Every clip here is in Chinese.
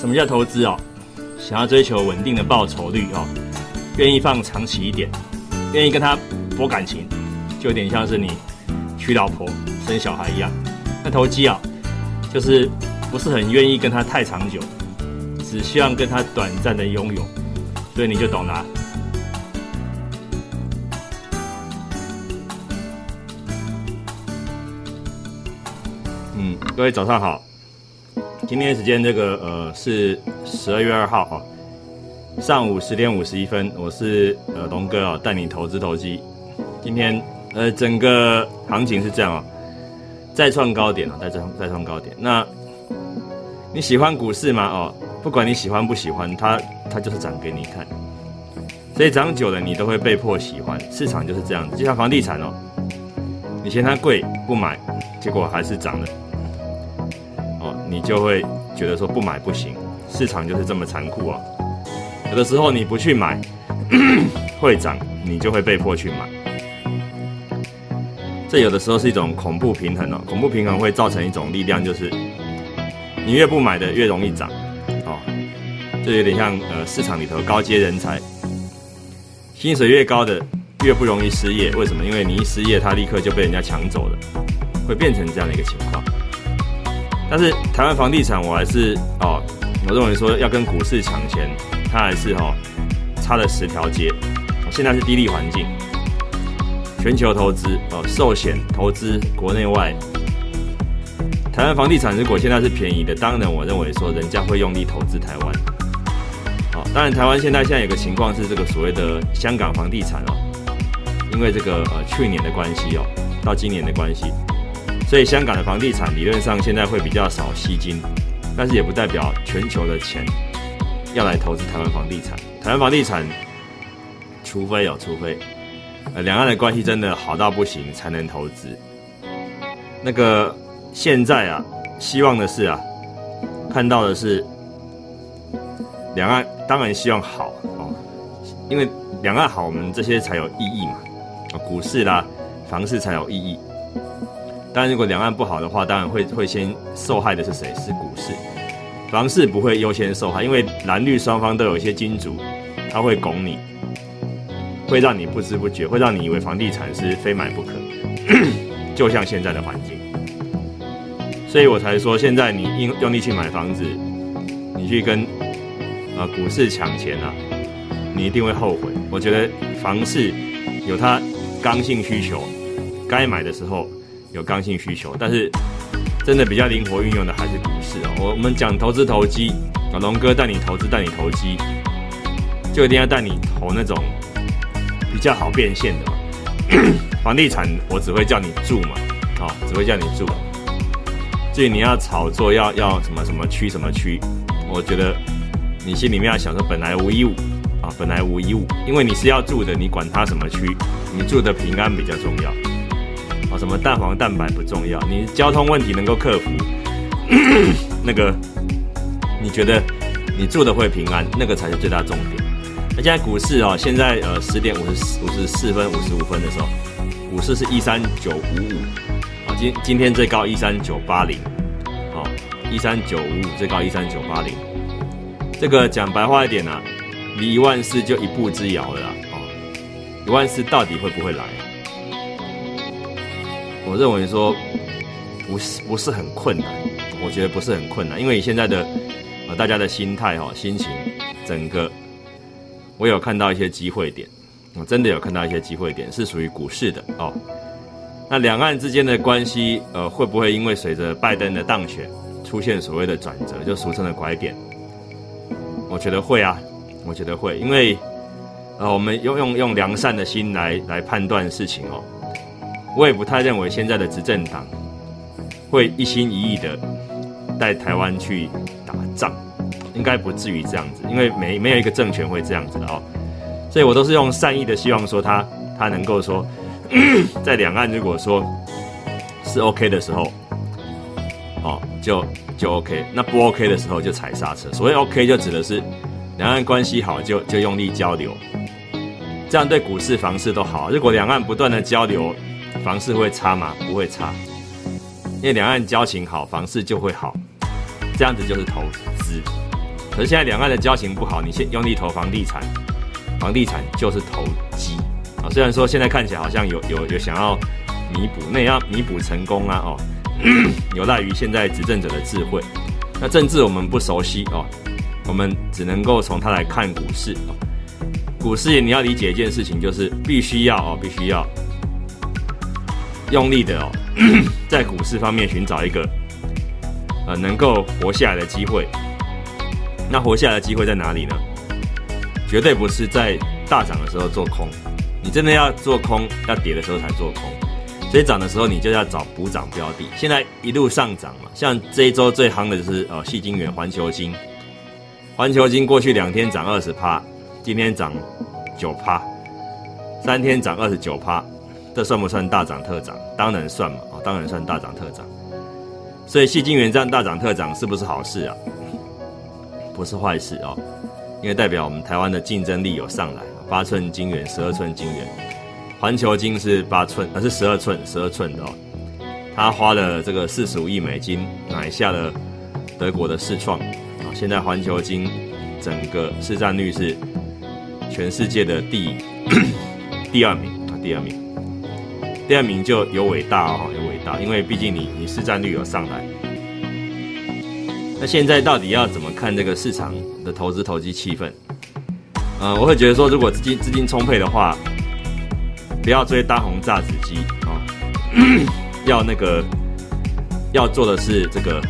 什么叫投资哦？想要追求稳定的报酬率哦，愿意放长期一点，愿意跟他博感情，就有点像是你娶老婆生小孩一样。那投机啊，就是不是很愿意跟他太长久，只希望跟他短暂的拥有，所以你就懂了。嗯，各位早上好。今天时间这个呃是十二月二号啊，上午十点五十一分，我是呃龙哥啊，带你投资投机。今天呃整个行情是这样啊，再创高点啊，再创再创高点。那你喜欢股市吗？哦，不管你喜欢不喜欢，它它就是涨给你看。所以涨久了你都会被迫喜欢，市场就是这样子，就像房地产哦，你嫌它贵不买，结果还是涨了。你就会觉得说不买不行，市场就是这么残酷啊！有的时候你不去买，会涨，你就会被迫去买。这有的时候是一种恐怖平衡哦，恐怖平衡会造成一种力量，就是你越不买的越容易涨，哦，这有点像呃市场里头高阶人才，薪水越高的越不容易失业，为什么？因为你一失业，他立刻就被人家抢走了，会变成这样的一个情况。但是台湾房地产，我还是哦，我认为说要跟股市抢钱，它还是哈差了十条街。现在是低利环境，全球投资哦，寿险投资国内外，台湾房地产如果现在是便宜的，当然我认为说人家会用力投资台湾。好，当然台湾现在现在有个情况是这个所谓的香港房地产哦，因为这个呃去年的关系哦，到今年的关系。所以香港的房地产理论上现在会比较少吸金，但是也不代表全球的钱要来投资台湾房地产。台湾房地产，除非有，除非呃两岸的关系真的好到不行才能投资。那个现在啊，希望的是啊，看到的是两岸当然希望好哦，因为两岸好，我们这些才有意义嘛啊，股市啦、房市才有意义。但如果两岸不好的话，当然会会先受害的是谁？是股市，房市不会优先受害，因为蓝绿双方都有一些金主，他会拱你，会让你不知不觉，会让你以为房地产是非买不可，就像现在的环境。所以我才说，现在你用用力去买房子，你去跟啊股市抢钱啊，你一定会后悔。我觉得房市有它刚性需求，该买的时候。有刚性需求，但是真的比较灵活运用的还是股市哦。我我们讲投资投机，啊，龙哥带你投资带你投机，就一定要带你投那种比较好变现的嘛。房地产我只会叫你住嘛，哦，只会叫你住。至于你要炒作要要什么什么区什么区，我觉得你心里面要想说本来无一物啊，本来无一物，因为你是要住的，你管它什么区，你住的平安比较重要。哦，什么蛋黄蛋白不重要，你交通问题能够克服，那个你觉得你住的会平安，那个才是最大重点。那现在股市哦，现在呃十点五十五十四分五十五分的时候，股市是一三九五五，啊今今天最高一三九八零，好一三九五五最高一三九八零，这个讲白话一点呢，离一万四就一步之遥了啦，哦，一万四到底会不会来？我认为说不是不是很困难，我觉得不是很困难，因为现在的呃大家的心态哈心情，整个我有看到一些机会点，我真的有看到一些机会点是属于股市的哦。那两岸之间的关系呃会不会因为随着拜登的当选出现所谓的转折，就俗称的拐点？我觉得会啊，我觉得会，因为呃我们用用用良善的心来来判断事情哦。我也不太认为现在的执政党会一心一意的带台湾去打仗，应该不至于这样子，因为没没有一个政权会这样子的哦。所以我都是用善意的希望说他他能够说，在两岸如果说是 OK 的时候，哦就就 OK，那不 OK 的时候就踩刹车。所谓 OK 就指的是两岸关系好就就用力交流，这样对股市房市都好。如果两岸不断的交流，房市会差吗？不会差，因为两岸交情好，房市就会好，这样子就是投资。可是现在两岸的交情不好，你先用力投房地产，房地产就是投机啊。虽然说现在看起来好像有有有想要弥补，那也要弥补成功啊哦，有赖于现在执政者的智慧。那政治我们不熟悉哦，我们只能够从它来看股市。股市你要理解一件事情，就是必须要哦，必须要用力的哦，在股市方面寻找一个呃能够活下来的机会。那活下来的机会在哪里呢？绝对不是在大涨的时候做空，你真的要做空，要跌的时候才做空。所以涨的时候你就要找补涨标的。现在一路上涨嘛，像这一周最夯的就是呃，细晶元、环球金。环球金过去两天涨二十趴，今天涨九趴，三天涨二十九趴，这算不算大涨特涨？当然算嘛，啊，当然算大涨特涨。所以细晶元这样大涨特涨是不是好事啊？不是坏事哦，因为代表我们台湾的竞争力有上来。八寸金元、十二寸金元，环球金是八寸，而是十二寸、十二寸的哦。他花了这个四十五亿美金买下了德国的世创啊，现在环球金整个市占率是全世界的第 第二名啊，第二名，第二名就有伟大哦，有伟大，因为毕竟你你市占率有上来。那现在到底要怎么看这个市场的投资投机气氛？嗯，我会觉得说，如果资金资金充沛的话，不要追大红炸子机啊，要那个要做的是这个，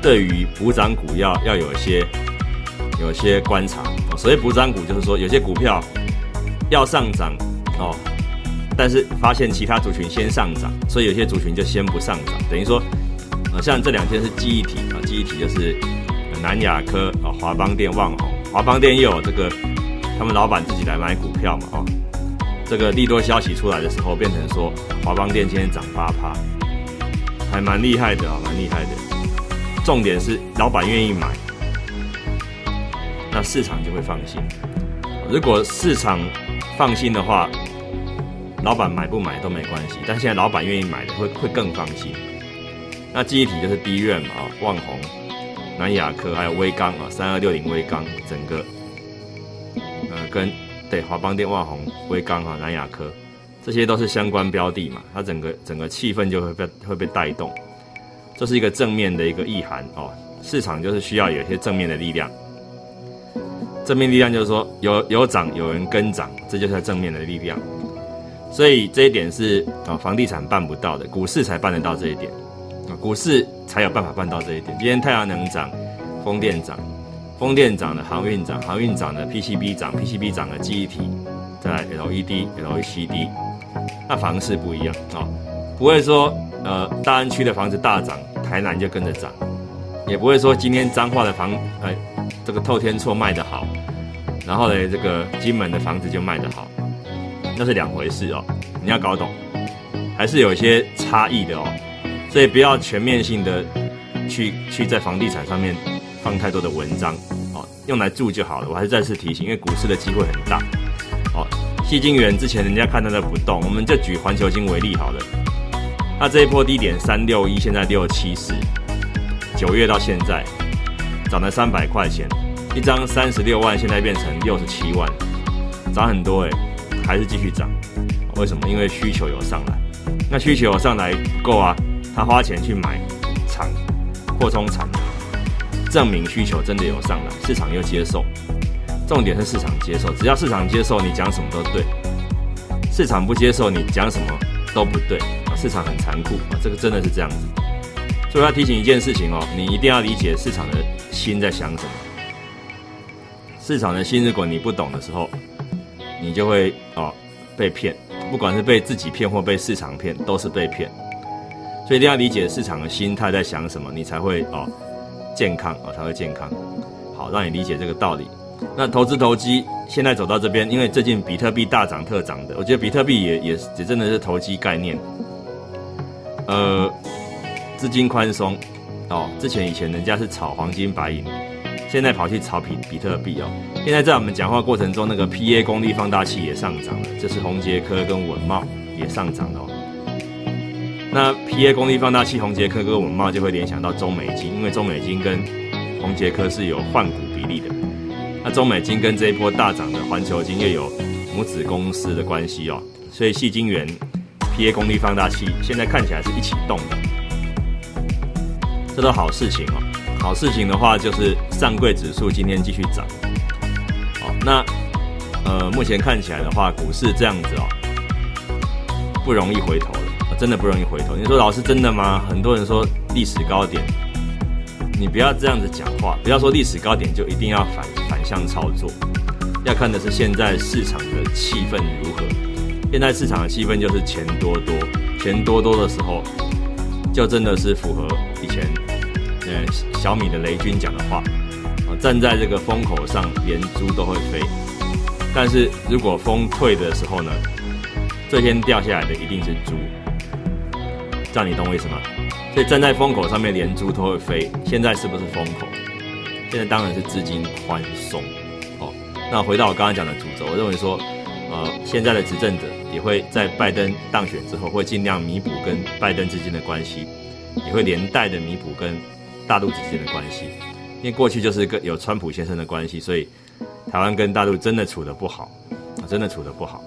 对于补涨股要要有一些有一些观察。所谓补涨股，就是说有些股票要上涨哦，但是发现其他族群先上涨，所以有些族群就先不上涨，等于说。呃像这两天是记忆体啊，记忆体就是南亚科啊、华邦电、旺宏。华邦电又有这个，他们老板自己来买股票嘛，哦，这个利多消息出来的时候，变成说华邦电今天涨八趴，还蛮厉害的啊，蛮厉害的。重点是老板愿意买，那市场就会放心。如果市场放心的话，老板买不买都没关系。但现在老板愿意买的，会会更放心。那记忆体就是低院嘛，啊，旺宏、南亚科还有微钢啊，三二六零微钢，整个，呃，跟对华邦电、旺宏、微钢啊，南亚科，这些都是相关标的嘛，它整个整个气氛就会被会被带动，这是一个正面的一个意涵哦。市场就是需要有一些正面的力量，正面力量就是说有有涨有人跟涨，这就是正面的力量。所以这一点是啊，房地产办不到的，股市才办得到这一点啊。股市才有办法办到这一点。今天太阳能涨，风电涨，风电涨的航运涨，航运涨的 PCB 涨，PCB 涨的记忆体，在 LED、LCD。那房市不一样啊，不会说呃大安区的房子大涨，台南就跟着涨，也不会说今天彰化的房呃这个透天厝卖得好，然后呢这个金门的房子就卖得好，那是两回事哦，你要搞懂，还是有一些差异的哦。所以不要全面性的去去在房地产上面放太多的文章，哦，用来住就好了。我还是再次提醒，因为股市的机会很大，哦，细晶元之前人家看到的不动，我们就举环球金为例好了。那这一波低点三六一，现在六七十，九月到现在涨了三百块钱，一张三十六万，现在变成六十七万，涨很多诶，还是继续涨，为什么？因为需求有上来，那需求有上来不够啊。他花钱去买厂，扩充产能，证明需求真的有上来，市场又接受。重点是市场接受，只要市场接受，你讲什么都对；市场不接受，你讲什么都不对啊。市场很残酷啊，这个真的是这样子。所以要提醒一件事情哦，你一定要理解市场的心在想什么。市场的心，如果你不懂的时候，你就会哦被骗，不管是被自己骗或被市场骗，都是被骗。所以一定要理解市场的心态在想什么，你才会哦健康哦才会健康。好，让你理解这个道理。那投资投机现在走到这边，因为最近比特币大涨特涨的，我觉得比特币也也也真的是投机概念。呃，资金宽松哦，之前以前人家是炒黄金白银，现在跑去炒比比特币哦。现在在我们讲话过程中，那个 PA 功率放大器也上涨了，这是宏杰科跟文茂也上涨了哦。那 P A 功率放大器，宏杰科跟文茂就会联想到中美金，因为中美金跟宏杰科是有换股比例的。那中美金跟这一波大涨的环球金又有母子公司的关系哦，所以细晶圆 PA 功率放大器现在看起来是一起动的，这都好事情哦。好事情的话就是上柜指数今天继续涨。好，那呃目前看起来的话，股市这样子哦，不容易回头了。真的不容易回头。你说老师真的吗？很多人说历史高点，你不要这样子讲话，不要说历史高点就一定要反反向操作，要看的是现在市场的气氛如何。现在市场的气氛就是钱多多，钱多多的时候，就真的是符合以前呃小米的雷军讲的话啊，站在这个风口上，连猪都会飞。但是如果风退的时候呢，最先掉下来的一定是猪。这样你懂我意思吗？所以站在风口上面，连猪都会飞。现在是不是风口？现在当然是资金宽松。哦，那回到我刚刚讲的主轴，我认为说，呃，现在的执政者也会在拜登当选之后，会尽量弥补跟拜登之间的关系，也会连带的弥补跟大陆之间的关系。因为过去就是跟有川普先生的关系，所以台湾跟大陆真的处得不好，真的处得不好。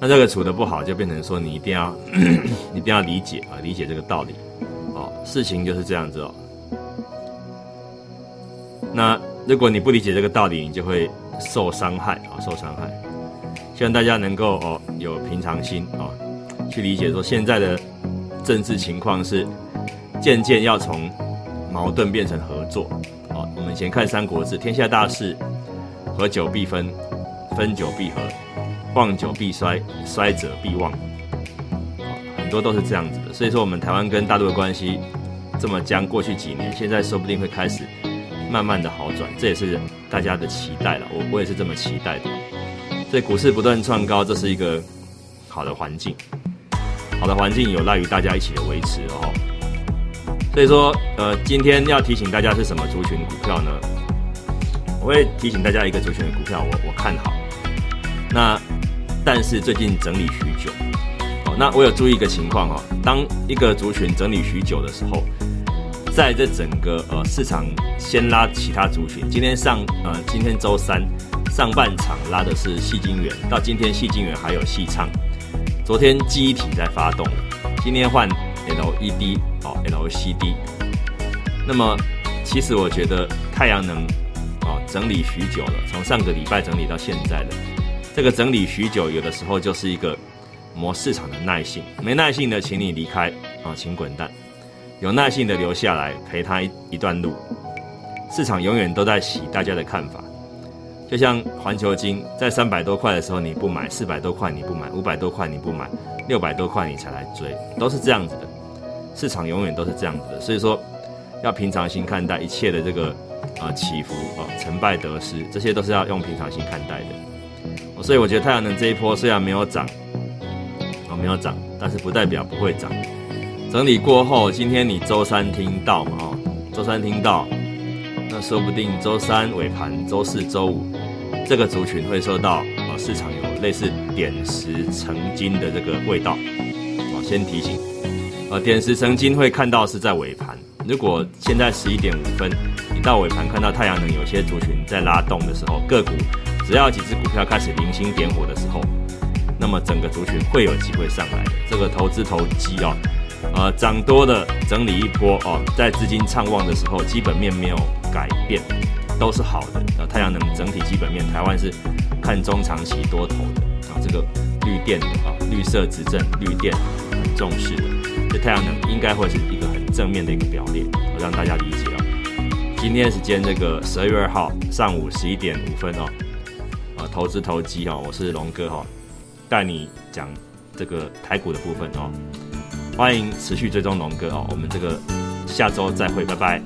那这个处的不好，就变成说你一定要，一定要理解啊，理解这个道理，哦，事情就是这样子哦。那如果你不理解这个道理，你就会受伤害啊，受伤害。希望大家能够哦有平常心啊，去理解说现在的政治情况是渐渐要从矛盾变成合作。哦，我们以前看《三国志》，天下大势，合久必分，分久必合。旺久必衰，衰者必旺，很多都是这样子的。所以说，我们台湾跟大陆的关系这么僵，过去几年，现在说不定会开始慢慢的好转，这也是大家的期待了。我我也是这么期待的。所以股市不断创高，这是一个好的环境，好的环境有赖于大家一起的维持哦。所以说，呃，今天要提醒大家是什么族群股票呢？我会提醒大家一个族群的股票，我我看好。那但是最近整理许久，哦，那我有注意一个情况哦，当一个族群整理许久的时候，在这整个呃市场先拉其他族群，今天上呃今天周三上半场拉的是细晶圆，到今天细晶圆还有细仓，昨天记忆体在发动，今天换 LED 哦 LCD，那么其实我觉得太阳能哦整理许久了，从上个礼拜整理到现在了。这个整理许久，有的时候就是一个磨市场的耐性。没耐性的，请你离开啊，请滚蛋；有耐性的留下来陪他一一段路。市场永远都在洗大家的看法，就像环球金在三百多块的时候你不买，四百多块你不买，五百多块你不买，六百多块你才来追，都是这样子的。市场永远都是这样子的，所以说要平常心看待一切的这个啊起伏啊成败得失，这些都是要用平常心看待的。所以我觉得太阳能这一波虽然没有涨，哦没有涨，但是不代表不会涨。整理过后，今天你周三听到嘛？哦，周三听到，那说不定周三尾盘、周四周五，这个族群会受到啊市场有类似点石成金的这个味道。我先提醒，呃，点石成金会看到是在尾盘。如果现在十一点五分，你到尾盘看到太阳能有些族群在拉动的时候，个股。只要几只股票开始零星点火的时候，那么整个族群会有机会上来的。这个投资投机哦，呃，涨多的整理一波哦，在资金畅旺的时候，基本面没有改变，都是好的。呃，太阳能整体基本面，台湾是看中长期多头的啊。这个绿电的啊，绿色执政，绿电很重视的，这太阳能应该会是一个很正面的一个表列，我让大家理解哦。今天时间这个十二月二号上午十一点五分哦。投资投机哈，我是龙哥哈，带你讲这个台股的部分哦，欢迎持续追踪龙哥哦，我们这个下周再会，拜拜。